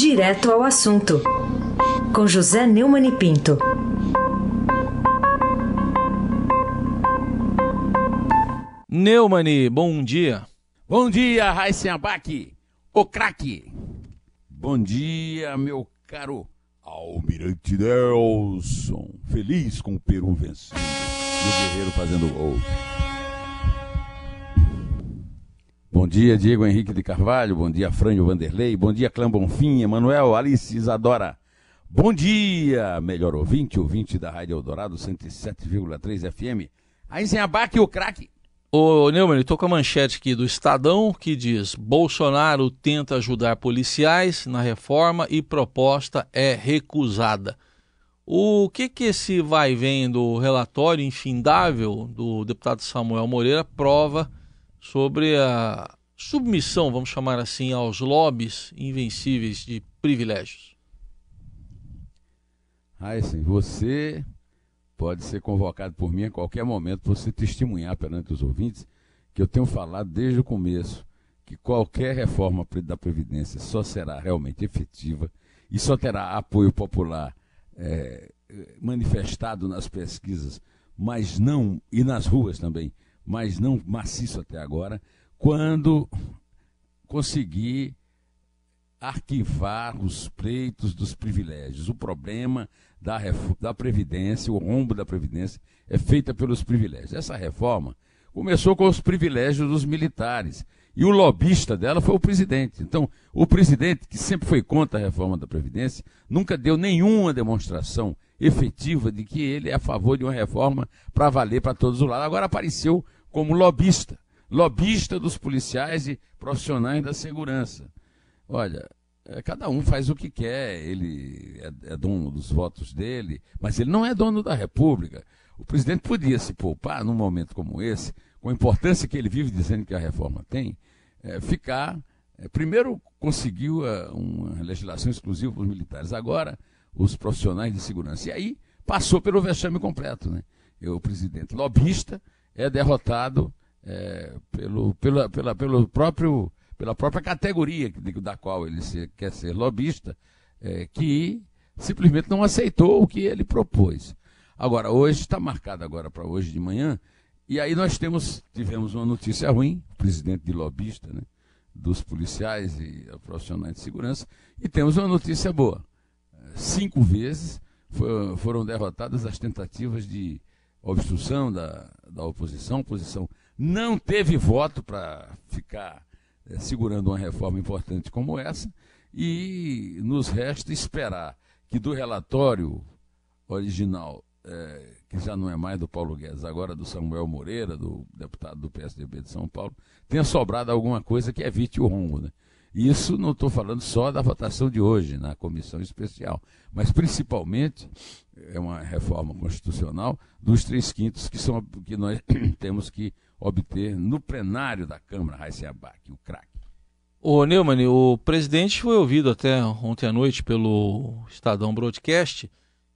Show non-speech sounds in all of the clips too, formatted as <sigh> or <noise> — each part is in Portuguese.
Direto ao assunto, com José Neumann e Pinto. Neumani, bom dia. Bom dia, Raíssen Abac, o craque. Bom dia, meu caro Almirante Nelson. Feliz com o Peru vencendo. E o Guerreiro fazendo gol. Bom dia, Diego Henrique de Carvalho. Bom dia, Frânio Vanderlei. Bom dia, Clã Bonfim, Emanuel, Alice Isadora. Bom dia, melhor ouvinte, ouvinte da Rádio Eldorado 107,3 FM. Abaque o craque. Ô, Neumann, estou com a manchete aqui do Estadão que diz: Bolsonaro tenta ajudar policiais na reforma e proposta é recusada. O que que esse vai vendo do relatório infindável do deputado Samuel Moreira prova sobre a submissão, vamos chamar assim, aos lobbies invencíveis de privilégios. Sim, você pode ser convocado por mim a qualquer momento para você testemunhar perante os ouvintes que eu tenho falado desde o começo que qualquer reforma da Previdência só será realmente efetiva e só terá apoio popular é, manifestado nas pesquisas, mas não, e nas ruas também, mas não maciço até agora, quando conseguir arquivar os pleitos dos privilégios. O problema da, da Previdência, o rombo da Previdência, é feita pelos privilégios. Essa reforma começou com os privilégios dos militares. E o lobista dela foi o presidente. Então, o presidente, que sempre foi contra a reforma da Previdência, nunca deu nenhuma demonstração efetiva de que ele é a favor de uma reforma para valer para todos os lados. Agora apareceu como lobista, lobista dos policiais e profissionais da segurança. Olha, é, cada um faz o que quer, ele é, é, dono dos votos dele, mas ele não é dono da República. O presidente podia se poupar num momento como esse, com a importância que ele vive dizendo que a reforma tem, é, ficar. É, primeiro conseguiu é, uma legislação exclusiva para os militares, agora os profissionais de segurança. E aí passou pelo vexame completo. Né? o presidente lobista é derrotado é, pelo, pela, pela, pelo próprio, pela própria categoria da qual ele se, quer ser lobista, é, que simplesmente não aceitou o que ele propôs. Agora, hoje, está marcado agora para hoje de manhã, e aí nós temos, tivemos uma notícia ruim, presidente de lobista, né, dos policiais e profissionais de segurança, e temos uma notícia boa. Cinco vezes foram derrotadas as tentativas de obstrução da, da oposição. A oposição não teve voto para ficar é, segurando uma reforma importante como essa, e nos resta esperar que do relatório original, é, que já não é mais do Paulo Guedes, agora do Samuel Moreira, do deputado do PSDB de São Paulo, tenha sobrado alguma coisa que evite o rombo. Né? Isso não estou falando só da votação de hoje na comissão especial, mas principalmente é uma reforma constitucional dos três quintos que são que nós <clears throat> temos que obter no plenário da Câmara, Raíssa Abac, o craque. O Neumann, o presidente foi ouvido até ontem à noite pelo Estadão Broadcast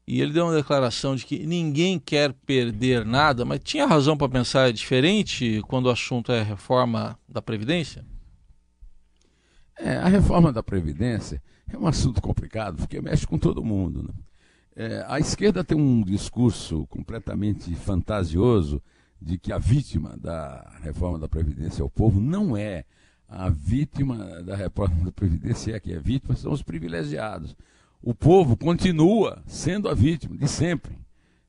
e ele deu uma declaração de que ninguém quer perder nada, mas tinha razão para pensar diferente quando o assunto é reforma da Previdência? É, a reforma da Previdência é um assunto complicado, porque mexe com todo mundo. Né? É, a esquerda tem um discurso completamente fantasioso de que a vítima da reforma da Previdência é o povo. Não é. A vítima da reforma da Previdência é que é vítima, são os privilegiados. O povo continua sendo a vítima de sempre.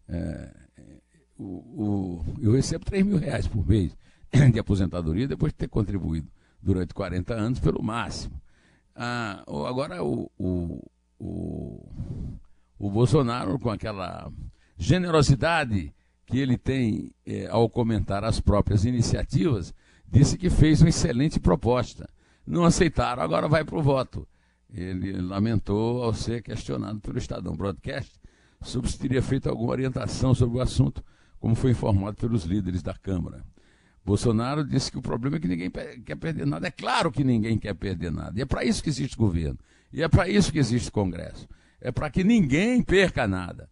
É, o, o, eu recebo 3 mil reais por mês de aposentadoria depois de ter contribuído durante 40 anos pelo máximo. Ah, agora o, o, o, o, Bolsonaro, com aquela generosidade que ele tem é, ao comentar as próprias iniciativas, disse que fez uma excelente proposta. Não aceitaram, agora vai para o voto. Ele lamentou ao ser questionado pelo Estadão Broadcast sobre se teria feito alguma orientação sobre o assunto, como foi informado pelos líderes da Câmara. Bolsonaro disse que o problema é que ninguém quer perder nada. É claro que ninguém quer perder nada. E é para isso que existe governo. E é para isso que existe Congresso. É para que ninguém perca nada.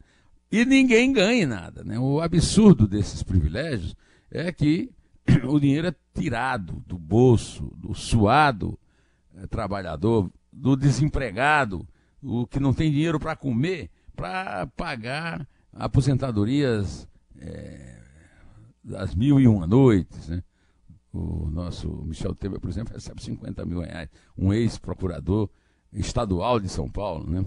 E ninguém ganhe nada. Né? O absurdo desses privilégios é que <clears throat> o dinheiro é tirado do bolso do suado é, trabalhador do desempregado, o que não tem dinheiro para comer, para pagar aposentadorias é, das mil e uma noites. Né? O nosso Michel Temer, por exemplo, recebe 50 mil reais, um ex-procurador estadual de São Paulo. Né?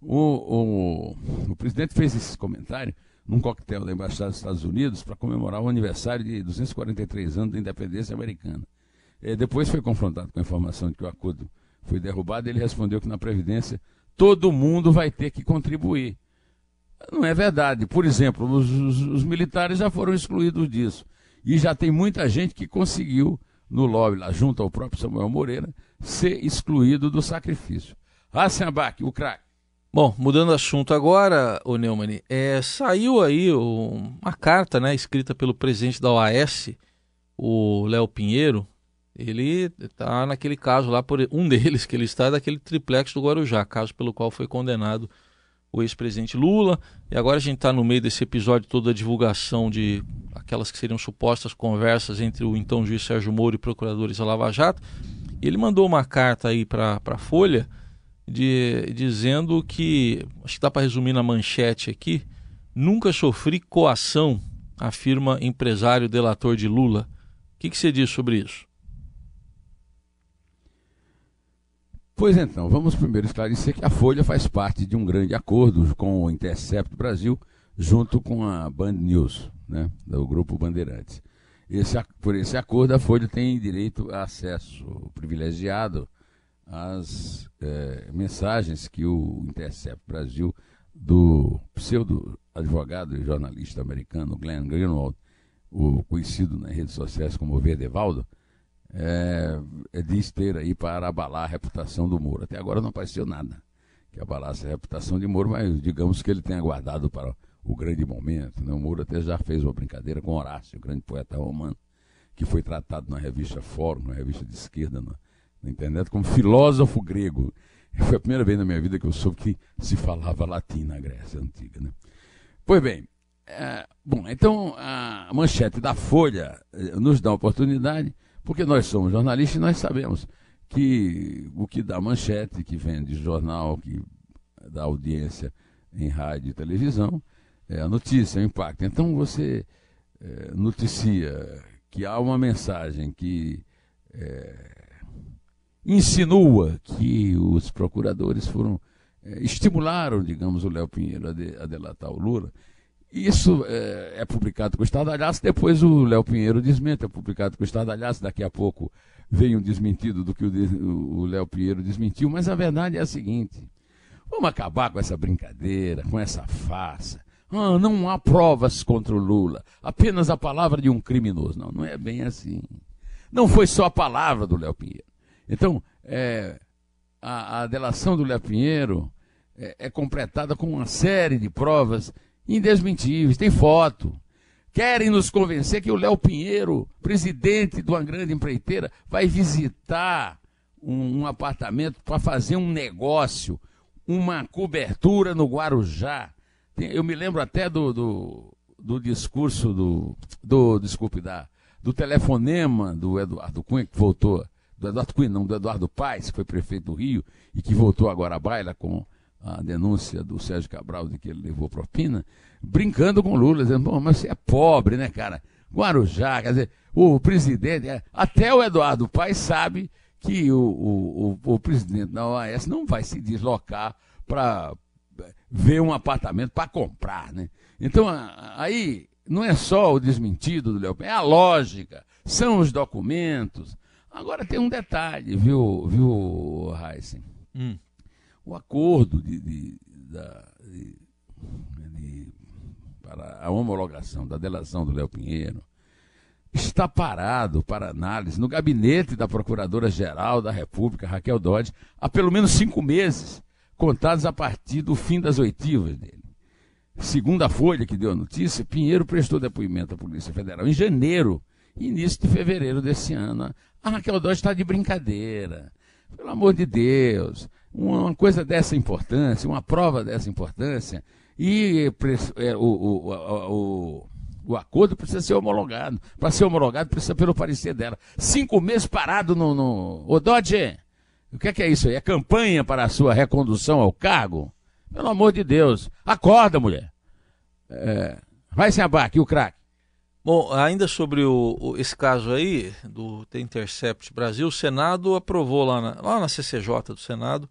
O, o, o presidente fez esse comentário num coquetel da Embaixada dos Estados Unidos para comemorar o aniversário de 243 anos da independência americana. E depois foi confrontado com a informação de que o acordo foi derrubado, ele respondeu que na Previdência todo mundo vai ter que contribuir. Não é verdade. Por exemplo, os, os, os militares já foram excluídos disso. E já tem muita gente que conseguiu, no lobby, lá junto ao próprio Samuel Moreira, ser excluído do sacrifício. Hassenbach, o craque. Bom, mudando assunto agora, o Neumann, é, saiu aí uma carta né, escrita pelo presidente da OAS, o Léo Pinheiro. Ele está naquele caso lá, por um <laughs> deles que ele está, é daquele triplex do Guarujá, caso pelo qual foi condenado o ex-presidente Lula. E agora a gente está no meio desse episódio toda a divulgação de aquelas que seriam supostas conversas entre o então juiz Sérgio Moro e procuradores da Lava Jato. E ele mandou uma carta aí para a Folha de, dizendo que, acho que dá para resumir na manchete aqui, nunca sofri coação, afirma empresário delator de Lula. O que, que você diz sobre isso? Pois então, vamos primeiro esclarecer que a Folha faz parte de um grande acordo com o Intercept Brasil, junto com a Band News, né, do grupo Bandeirantes. Esse, por esse acordo, a Folha tem direito a acesso privilegiado as é, mensagens que o Intercept Brasil, do pseudo-advogado e jornalista americano Glenn Greenwald, o conhecido nas redes sociais como Verdevaldo, é, é, diz ter aí para abalar a reputação do Moro. Até agora não apareceu nada que abalasse a reputação de Moro, mas digamos que ele tenha guardado para o grande momento. Né? O Moro até já fez uma brincadeira com Horácio, o grande poeta romano, que foi tratado na revista Fórum, na revista de esquerda, no, na internet como filósofo grego. Foi a primeira vez na minha vida que eu soube que se falava latim na Grécia Antiga. Né? Pois bem, é, bom, então a manchete da Folha eh, nos dá a oportunidade, porque nós somos jornalistas e nós sabemos que o que dá manchete, que vem de jornal, que dá audiência em rádio e televisão, é a notícia, é o impacto. Então você é, noticia que há uma mensagem que é, insinua que os procuradores foram é, estimularam, digamos, o Léo Pinheiro a, de, a, delatar o Lula. Isso é, é publicado com o estardalhaço, depois o Léo Pinheiro desmente, é publicado com o estardalhaço, daqui a pouco vem um desmentido do que o Léo Pinheiro desmentiu, mas a verdade é a seguinte, vamos acabar com essa brincadeira, com essa farsa. Ah, não há provas contra o Lula, apenas a palavra de um criminoso. Não, não é bem assim. Não foi só a palavra do Léo Pinheiro. Então, é, a, a, delação do Léo Pinheiro é, é completada com uma série de provas indesmentíveis. Tem foto. Querem nos convencer que o Léo Pinheiro, presidente de uma grande empreiteira, vai visitar um, um apartamento para fazer um negócio, uma cobertura no Guarujá. Eu me lembro até do, do, do discurso do, do, desculpe, da, do telefonema do Eduardo Cunha, que voltou do Eduardo Cunha, não, do Eduardo Paes, que foi prefeito do Rio e que voltou agora à baila com a denúncia do Sérgio Cabral de que ele levou propina, brincando com Lula, dizendo, Bom, mas você é pobre, né, cara? Guarujá, quer dizer, o presidente, é, até o Eduardo Paes sabe que o, o, o, o presidente da OAS não vai se deslocar para ver um apartamento para comprar, né? Então, aí, não é só o desmentido do Leopoldo, é a lógica, são os documentos, Agora tem um detalhe, viu, viu Heisen? Hum. O acordo de, de, da, de, de, para a homologação da delação do Léo Pinheiro está parado para análise no gabinete da Procuradora-Geral da República, Raquel Dodge, há pelo menos cinco meses, contados a partir do fim das oitivas dele. Segundo a Folha que deu a notícia, Pinheiro prestou depoimento à Polícia Federal em janeiro início de fevereiro desse ano. A Raquel Dodge está de brincadeira. Pelo amor de Deus, uma coisa dessa importância, uma prova dessa importância, e é, o, o, o, o, acordo precisa ser homologado. Para ser homologado, precisa pelo parecer dela. Cinco meses parado no. no... Ô Dodge, O que é, que é isso aí? É campanha para a sua recondução ao cargo? Pelo amor de Deus, acorda, mulher. É, vai se abaque, o craque. Bom, ainda sobre o, o, esse caso aí do The Intercept Brasil, o Senado aprovou lá na, lá na CCJ do Senado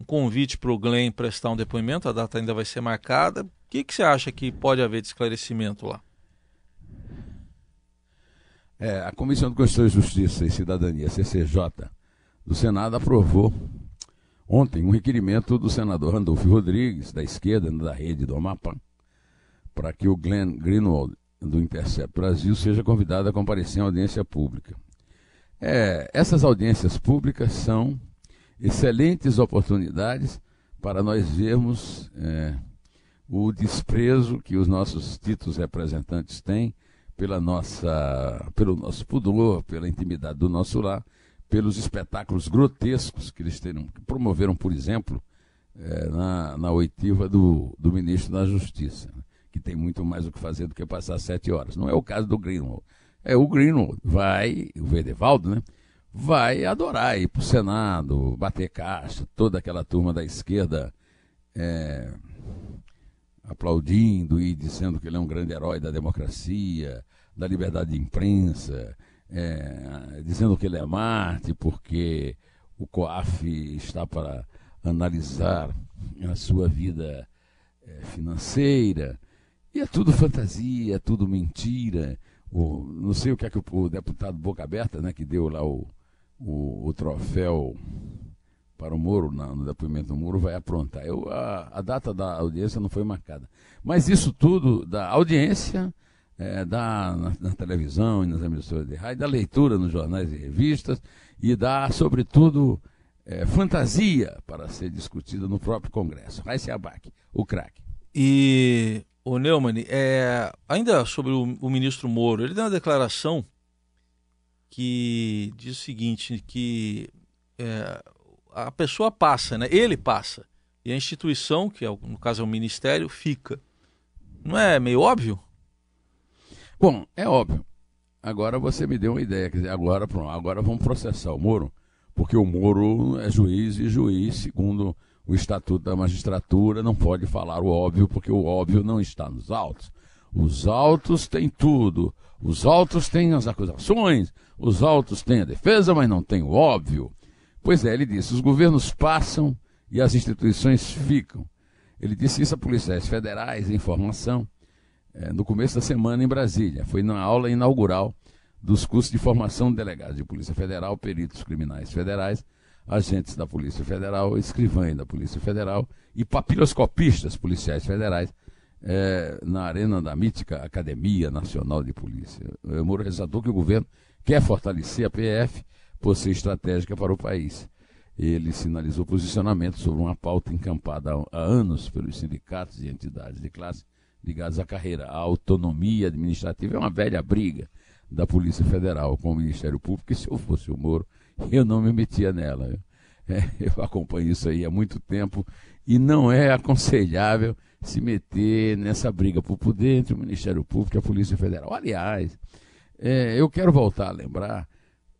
um convite para o Glenn prestar um depoimento, a data ainda vai ser marcada. O que, que você acha que pode haver de esclarecimento lá? É, a Comissão de Constituição e Justiça e Cidadania, CCJ, do Senado aprovou ontem um requerimento do senador Randolfo Rodrigues, da esquerda, da rede do Amapá, para que o Glenn Greenwald, do Intercept Brasil, seja convidado a comparecer em audiência pública. É, essas audiências públicas são excelentes oportunidades para nós vermos é, o desprezo que os nossos títulos representantes têm pela nossa, pelo nosso pudor, pela intimidade do nosso lar, pelos espetáculos grotescos que eles terão, que promoveram, por exemplo, é, na, na oitiva do, do ministro da Justiça, né, que tem muito mais o que fazer do que passar sete horas. Não é o caso do Greenwald. É o Greenwald, vai, o Verdevaldo, né? Vai adorar ir para o Senado, bater caixa, toda aquela turma da esquerda é, aplaudindo e dizendo que ele é um grande herói da democracia, da liberdade de imprensa, é, dizendo que ele é Marte porque o COAF está para analisar a sua vida é, financeira. E é tudo fantasia, é tudo mentira. O, não sei o que é que o, o deputado Boca Aberta, né, que deu lá o, o, o troféu para o Moro, no depoimento do Moro, vai aprontar. Eu, a, a, data da audiência não foi marcada. Mas isso tudo da audiência, é, da, na, na, televisão e nas emissoras de rádio, da leitura nos jornais e revistas, e da, sobretudo, é, fantasia para ser discutida no próprio Congresso. Se abaque, o craque. E, o Neumann, é, ainda sobre o, o ministro Moro, ele deu uma declaração que diz o seguinte, que é, a pessoa passa, né? Ele passa. E a instituição, que é, no caso é o ministério, fica. Não é meio óbvio? Bom, é óbvio. Agora você me deu uma ideia, quer dizer, agora, pronto, agora vamos processar o Moro, porque o Moro é juiz e juiz, segundo o Estatuto da Magistratura, não pode falar o óbvio, porque o óbvio não está nos autos. Os autos têm tudo. Os autos têm as acusações, os autos têm a defesa, mas não tem o óbvio. Pois é, ele disse: os governos passam e as instituições ficam. Ele disse isso a policiais federais em formação é, no começo da semana em Brasília. Foi na aula inaugural dos cursos de formação de delegados de Polícia Federal, peritos criminais federais, agentes da Polícia Federal, escrivães da Polícia Federal e papiloscopistas policiais federais é, na arena da mítica Academia Nacional de Polícia. O Moro ressaltou que o governo quer fortalecer a PF por ser estratégica para o país. Ele sinalizou posicionamento sobre uma pauta encampada há anos pelos sindicatos e entidades de classe ligados à carreira. A autonomia administrativa é uma velha briga da Polícia Federal com o Ministério Público, e se eu fosse o Moro, eu não me metia nela. É, eu acompanho isso aí há muito tempo e não é aconselhável se meter nessa briga por poder entre o Ministério Público e a Polícia Federal. Aliás, é, eu quero voltar a lembrar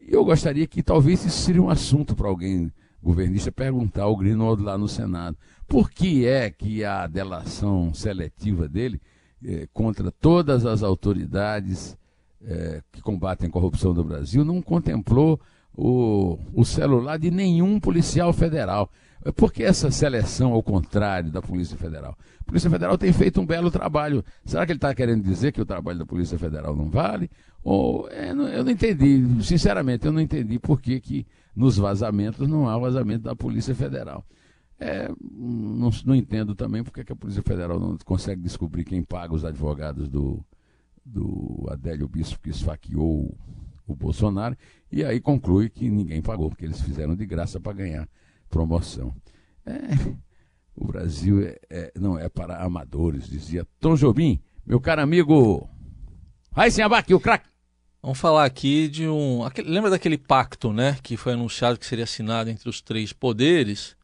e eu gostaria que talvez isso seria um assunto para alguém governista perguntar ao Greenwald lá no Senado. Por que é que a delação seletiva dele eh, contra todas as autoridades eh, que combatem a corrupção do Brasil não contemplou o, o celular de nenhum policial federal? Por que essa seleção ao contrário da Polícia Federal? A Polícia Federal tem feito um belo trabalho. Será que ele está querendo dizer que o trabalho da Polícia Federal não vale? Ou é, eu não entendi, sinceramente, eu não entendi por que, que nos vazamentos não há vazamento da Polícia Federal. É, não, não, entendo também porque que a Polícia Federal não consegue descobrir quem paga os advogados do, do Adélio Bispo que esfaqueou o Bolsonaro e aí conclui que ninguém pagou, porque eles fizeram de graça para ganhar promoção. É, o Brasil é, é, não é para amadores, dizia Tom Jobim, meu caro amigo. Se abaque, o craque. Vamos falar aqui de um. Aquele, lembra daquele pacto, né? Que foi anunciado que seria assinado entre os três poderes.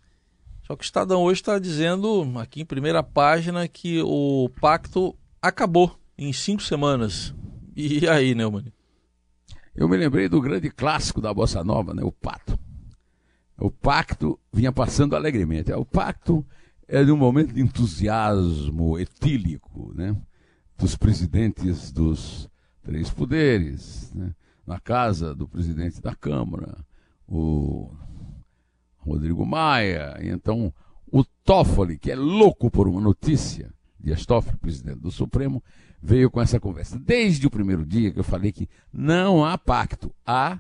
Só que o Estadão hoje está dizendo, aqui em primeira página, que o pacto acabou em cinco semanas. E aí, Neumann? Eu me lembrei do grande clássico da Bossa Nova, né? O Pato. O pacto vinha passando alegremente. O pacto é de um momento de entusiasmo etílico, né? Dos presidentes dos três poderes, né? na casa do presidente da Câmara, o Rodrigo Maia, e então o Toffoli, que é louco por uma notícia, Dias Toffoli, presidente do Supremo, veio com essa conversa. Desde o primeiro dia que eu falei que não há pacto, há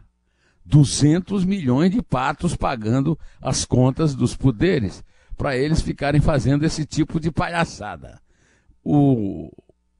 200 milhões de patos pagando as contas dos poderes para eles ficarem fazendo esse tipo de palhaçada. O,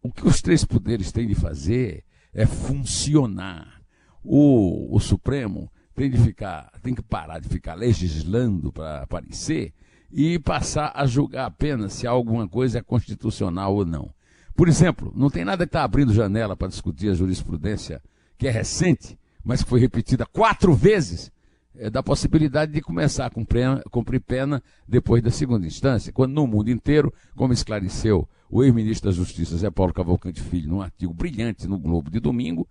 o que os três poderes têm de fazer é funcionar. O, o Supremo tem de ficar, tem que parar de ficar legislando para aparecer e passar a julgar apenas se alguma coisa é constitucional ou não. Por exemplo, não tem nada que está abrindo janela para discutir a jurisprudência que é recente, mas que foi repetida quatro vezes, é, da possibilidade de começar a cumprir, cumprir pena depois da segunda instância, quando no mundo inteiro, como esclareceu o ex-ministro da Justiça, Zé Paulo Cavalcante Filho, num artigo brilhante no Globo de domingo,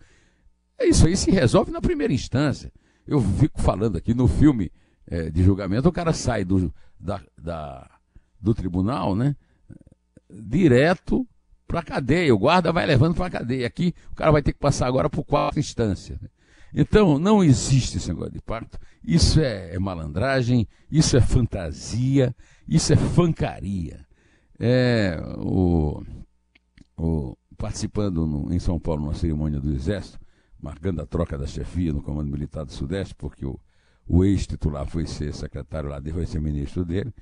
é isso aí se resolve na primeira instância. Eu fico falando aqui no filme é, de julgamento, o cara sai do, da, da, do tribunal, né? Direto para a cadeia. O guarda vai levando para a cadeia. Aqui o cara vai ter que passar agora por quarta instância. Então, não existe esse negócio de pacto. Isso é, é malandragem, isso é fantasia, isso é fancaria. É, o, o, participando no, em São Paulo numa cerimônia do Exército, marcando a troca da chefia no Comando Militar do Sudeste, porque o, o ex-titular foi ser secretário lá foi ser ministro dele,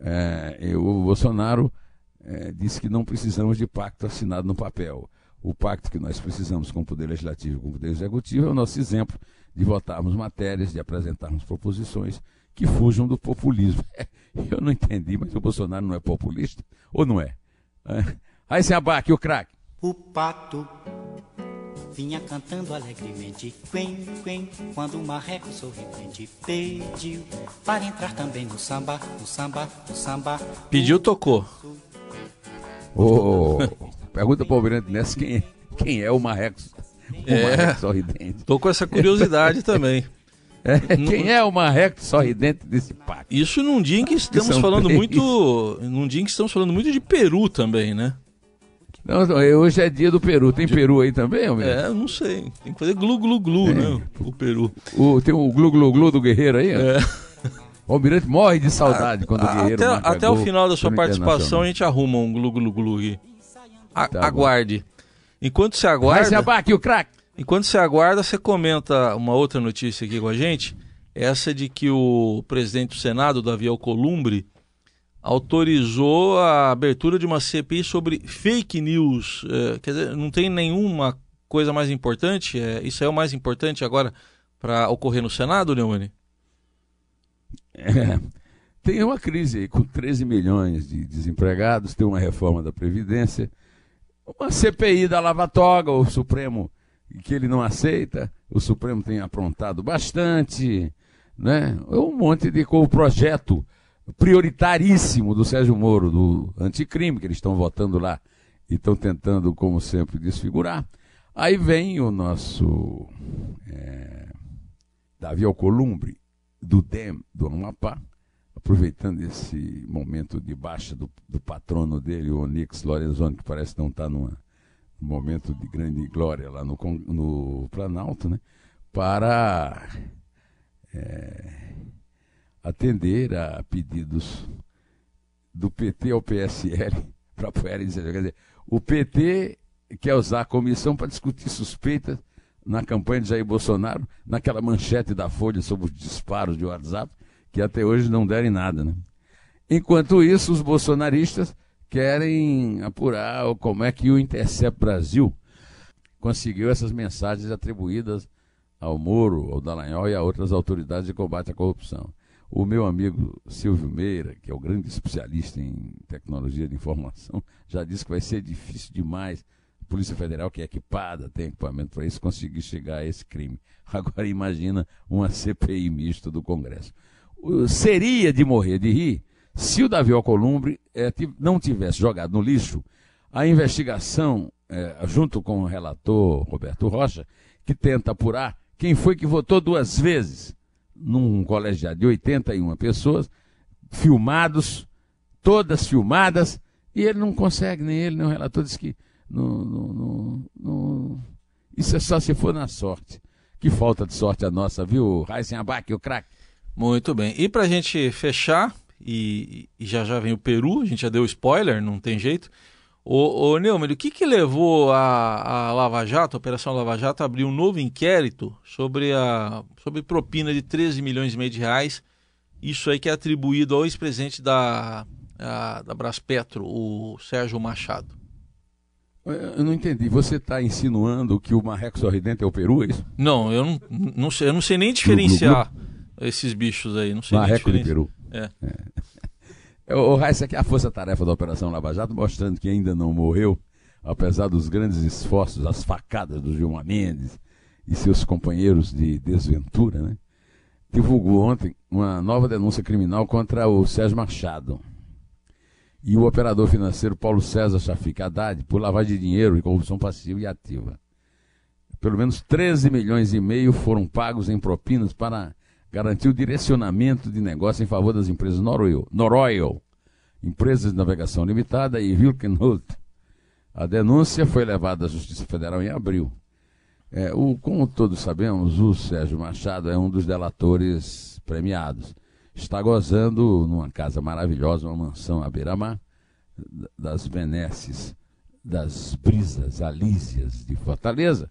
é, o Bolsonaro é, disse que não precisamos de pacto assinado no papel. O pacto que nós precisamos com o Poder Legislativo e com o Poder Executivo é o nosso exemplo de votarmos matérias, de apresentarmos proposições que fujam do populismo. <laughs> Eu não entendi, mas o Bolsonaro não é populista? Ou não é? é. Aí se abaque o craque. O pato vinha cantando alegremente, quen, quen, quando o marreco sorridente pediu para entrar também no samba, no samba, no samba. Pediu, tocou. Oh, pergunta para o Almirante Ness quem, é, quem é o marreco, o É. marreco sorridente. Tô com essa curiosidade <laughs> também. É, quem é o marreco sorridente desse pacto? Isso num dia em que estamos são falando três. muito. Num dia em que estamos falando muito de Peru também, né? Não, não, hoje é dia do Peru. Tem Peru aí também, Almirante? É, não sei. Tem que fazer glu glu glu, É. né? O Peru. O, tem o glu glu glu do guerreiro aí? É. <laughs> O Almirante morre de saudade quando o guerreiro Até, até o final da sua participação a gente arruma um glu glu glu aqui. A- Tá aguarde. Enquanto você Vai aguarda. se abaque o craque. Enquanto você aguarda, você comenta uma outra notícia aqui com a gente. Essa de que o presidente do Senado, Davi Alcolumbre, autorizou a abertura de uma CPI sobre fake news. É, quer dizer, não tem nenhuma coisa mais importante? É, isso é o mais importante agora para ocorrer no Senado, Neumann? É. Tem uma crise aí com 13 milhões de desempregados, tem uma reforma da Previdência, uma CPI da Lava Toga, o Supremo, que ele não aceita, o Supremo tem aprontado bastante, né? Um monte de projeto prioritaríssimo do Sérgio Moro, do anticrime, que eles estão votando lá e estão tentando, como sempre, desfigurar. Aí vem o nosso é, Davi Alcolumbre, do DEM, do Amapá, aproveitando esse momento de baixa do, do patrono dele, o Onix Lorenzoni, que parece não estar num momento de grande glória lá no, no Planalto, né? para é, atender a pedidos do PT ao PSL <laughs> para apoiarem isso. Quer dizer, o PT quer usar a comissão para discutir suspeitas na campanha de Jair Bolsonaro, naquela manchete da Folha sobre os disparos de WhatsApp, que até hoje não deram em nada. Né? Enquanto isso, os bolsonaristas querem apurar como é que o Intercept Brasil conseguiu essas mensagens atribuídas ao Moro, ao Dallagnol e a outras autoridades de combate à corrupção. O meu amigo Silvio Meira, que é o grande especialista em tecnologia de informação, já disse que vai ser difícil demais a Polícia Federal, que é equipada, tem equipamento para isso, conseguir chegar a esse crime. <laughs> Agora imagina uma CPI mista do Congresso. Seria de morrer de rir se o Davi Alcolumbre eh, não tivesse jogado no lixo a investigação, eh, junto com o relator Roberto Rocha, que tenta apurar quem foi que votou duas vezes num colegiado de 81 pessoas, filmados, todas filmadas, e ele não consegue, nem ele, nem o relator, diz que no, no, no, isso é só se for na sorte. Que falta de sorte a nossa, viu, Raíssen Abac, o craque? Muito bem. E para a gente fechar, e, e, já já vem o Peru, a gente já deu spoiler, não tem jeito. Ô, ô Neumann, o que, que levou a, a Lava Jato, a Operação Lava Jato, a abrir um novo inquérito sobre a sobre propina de 13 milhões e meio de reais? Isso aí que é atribuído ao ex-presidente da, a, da Braspetro, o Sérgio Machado. Eu não entendi. Você está insinuando que o marreco sorridente é o peru, é isso? Não, eu não, não, sei, eu não sei nem diferenciar esses bichos aí. Não sei marreco de peru. É. é. O Raíssa aqui é a força-tarefa da Operação Lava Jato, mostrando que ainda não morreu, apesar dos grandes esforços, as facadas do Gilmar Mendes e seus companheiros de desventura, né? divulgou ontem uma nova denúncia criminal contra o Sérgio Machado e o operador financeiro Paulo César Chafique Haddad por lavagem de dinheiro e corrupção passiva e ativa. Pelo menos 13 milhões e meio foram pagos em propinas para garantir o direcionamento de negócio em favor das empresas Noroil, Noroil Empresas de Navegação Limitada e Wilkenholt. A denúncia foi levada à Justiça Federal em abril. É, o, como todos sabemos, o Sérgio Machado é um dos delatores premiados está gozando numa casa maravilhosa, uma mansão à beira-mar, das benesses, das brisas alísias de Fortaleza,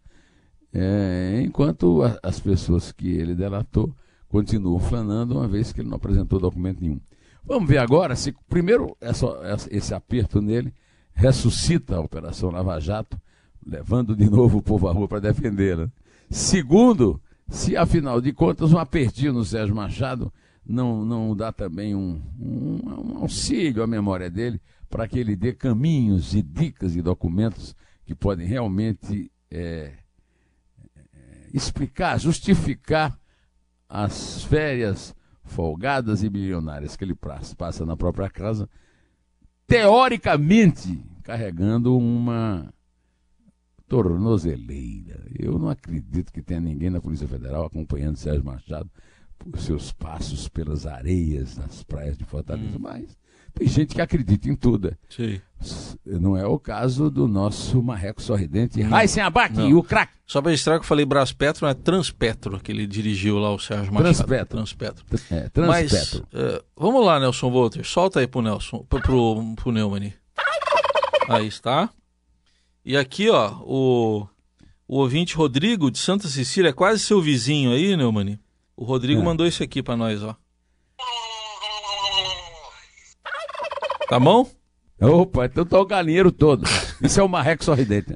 é, enquanto a, as pessoas que ele delatou continuam flanando, uma vez que ele não apresentou documento nenhum. Vamos ver agora se, primeiro, essa, esse aperto nele ressuscita a Operação Lava Jato, levando de novo o povo à rua para defendê-la. Segundo, se afinal de contas um apertinho no Sérgio Machado não, não dá também um, um, um auxílio à memória dele para que ele dê caminhos e dicas e documentos que podem realmente é, é, explicar, justificar as férias folgadas e milionárias que ele passa na própria casa, teoricamente carregando uma tornozeleira. Eu não acredito que tenha ninguém na Polícia Federal acompanhando Sérgio Machado os seus passos pelas areias das praias de Fortaleza, hum. mas tem gente que acredita em tudo. Sim. Não é o caso do nosso marreco sorridente Raíssen Abac, o craque. Só para registrar que eu falei Braspetro, é Transpetro que ele dirigiu lá o Sérgio Machado. Transpetro. Transpetro. É, Transpetro. Mas, uh, vamos lá, Nelson Volter, solta aí pro Nelson, pro, pro, pro Neumann. Aí está. E aqui, ó, o, o ouvinte Rodrigo de Santa Cecília, é quase seu vizinho aí, Neumann. O Rodrigo é. mandou isso aqui para nós, ó. Tá bom? Opa, então tá o galinheiro todo. Isso é o marreco sorridente.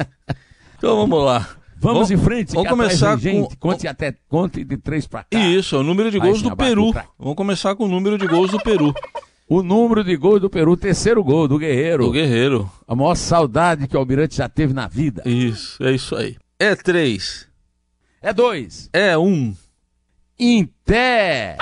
<laughs> então vamos lá. Vamos, vamos em frente. Vamos começar gente. com conte até conte de três para cá. Isso, o número de gols do Peru. Vamos começar com o número de gols do Peru. O número de gols do Peru, terceiro gol do Guerreiro. Do Guerreiro. A maior saudade que o Almirante já teve na vida. Isso, é isso aí. É três. É dois. É um. Em pé!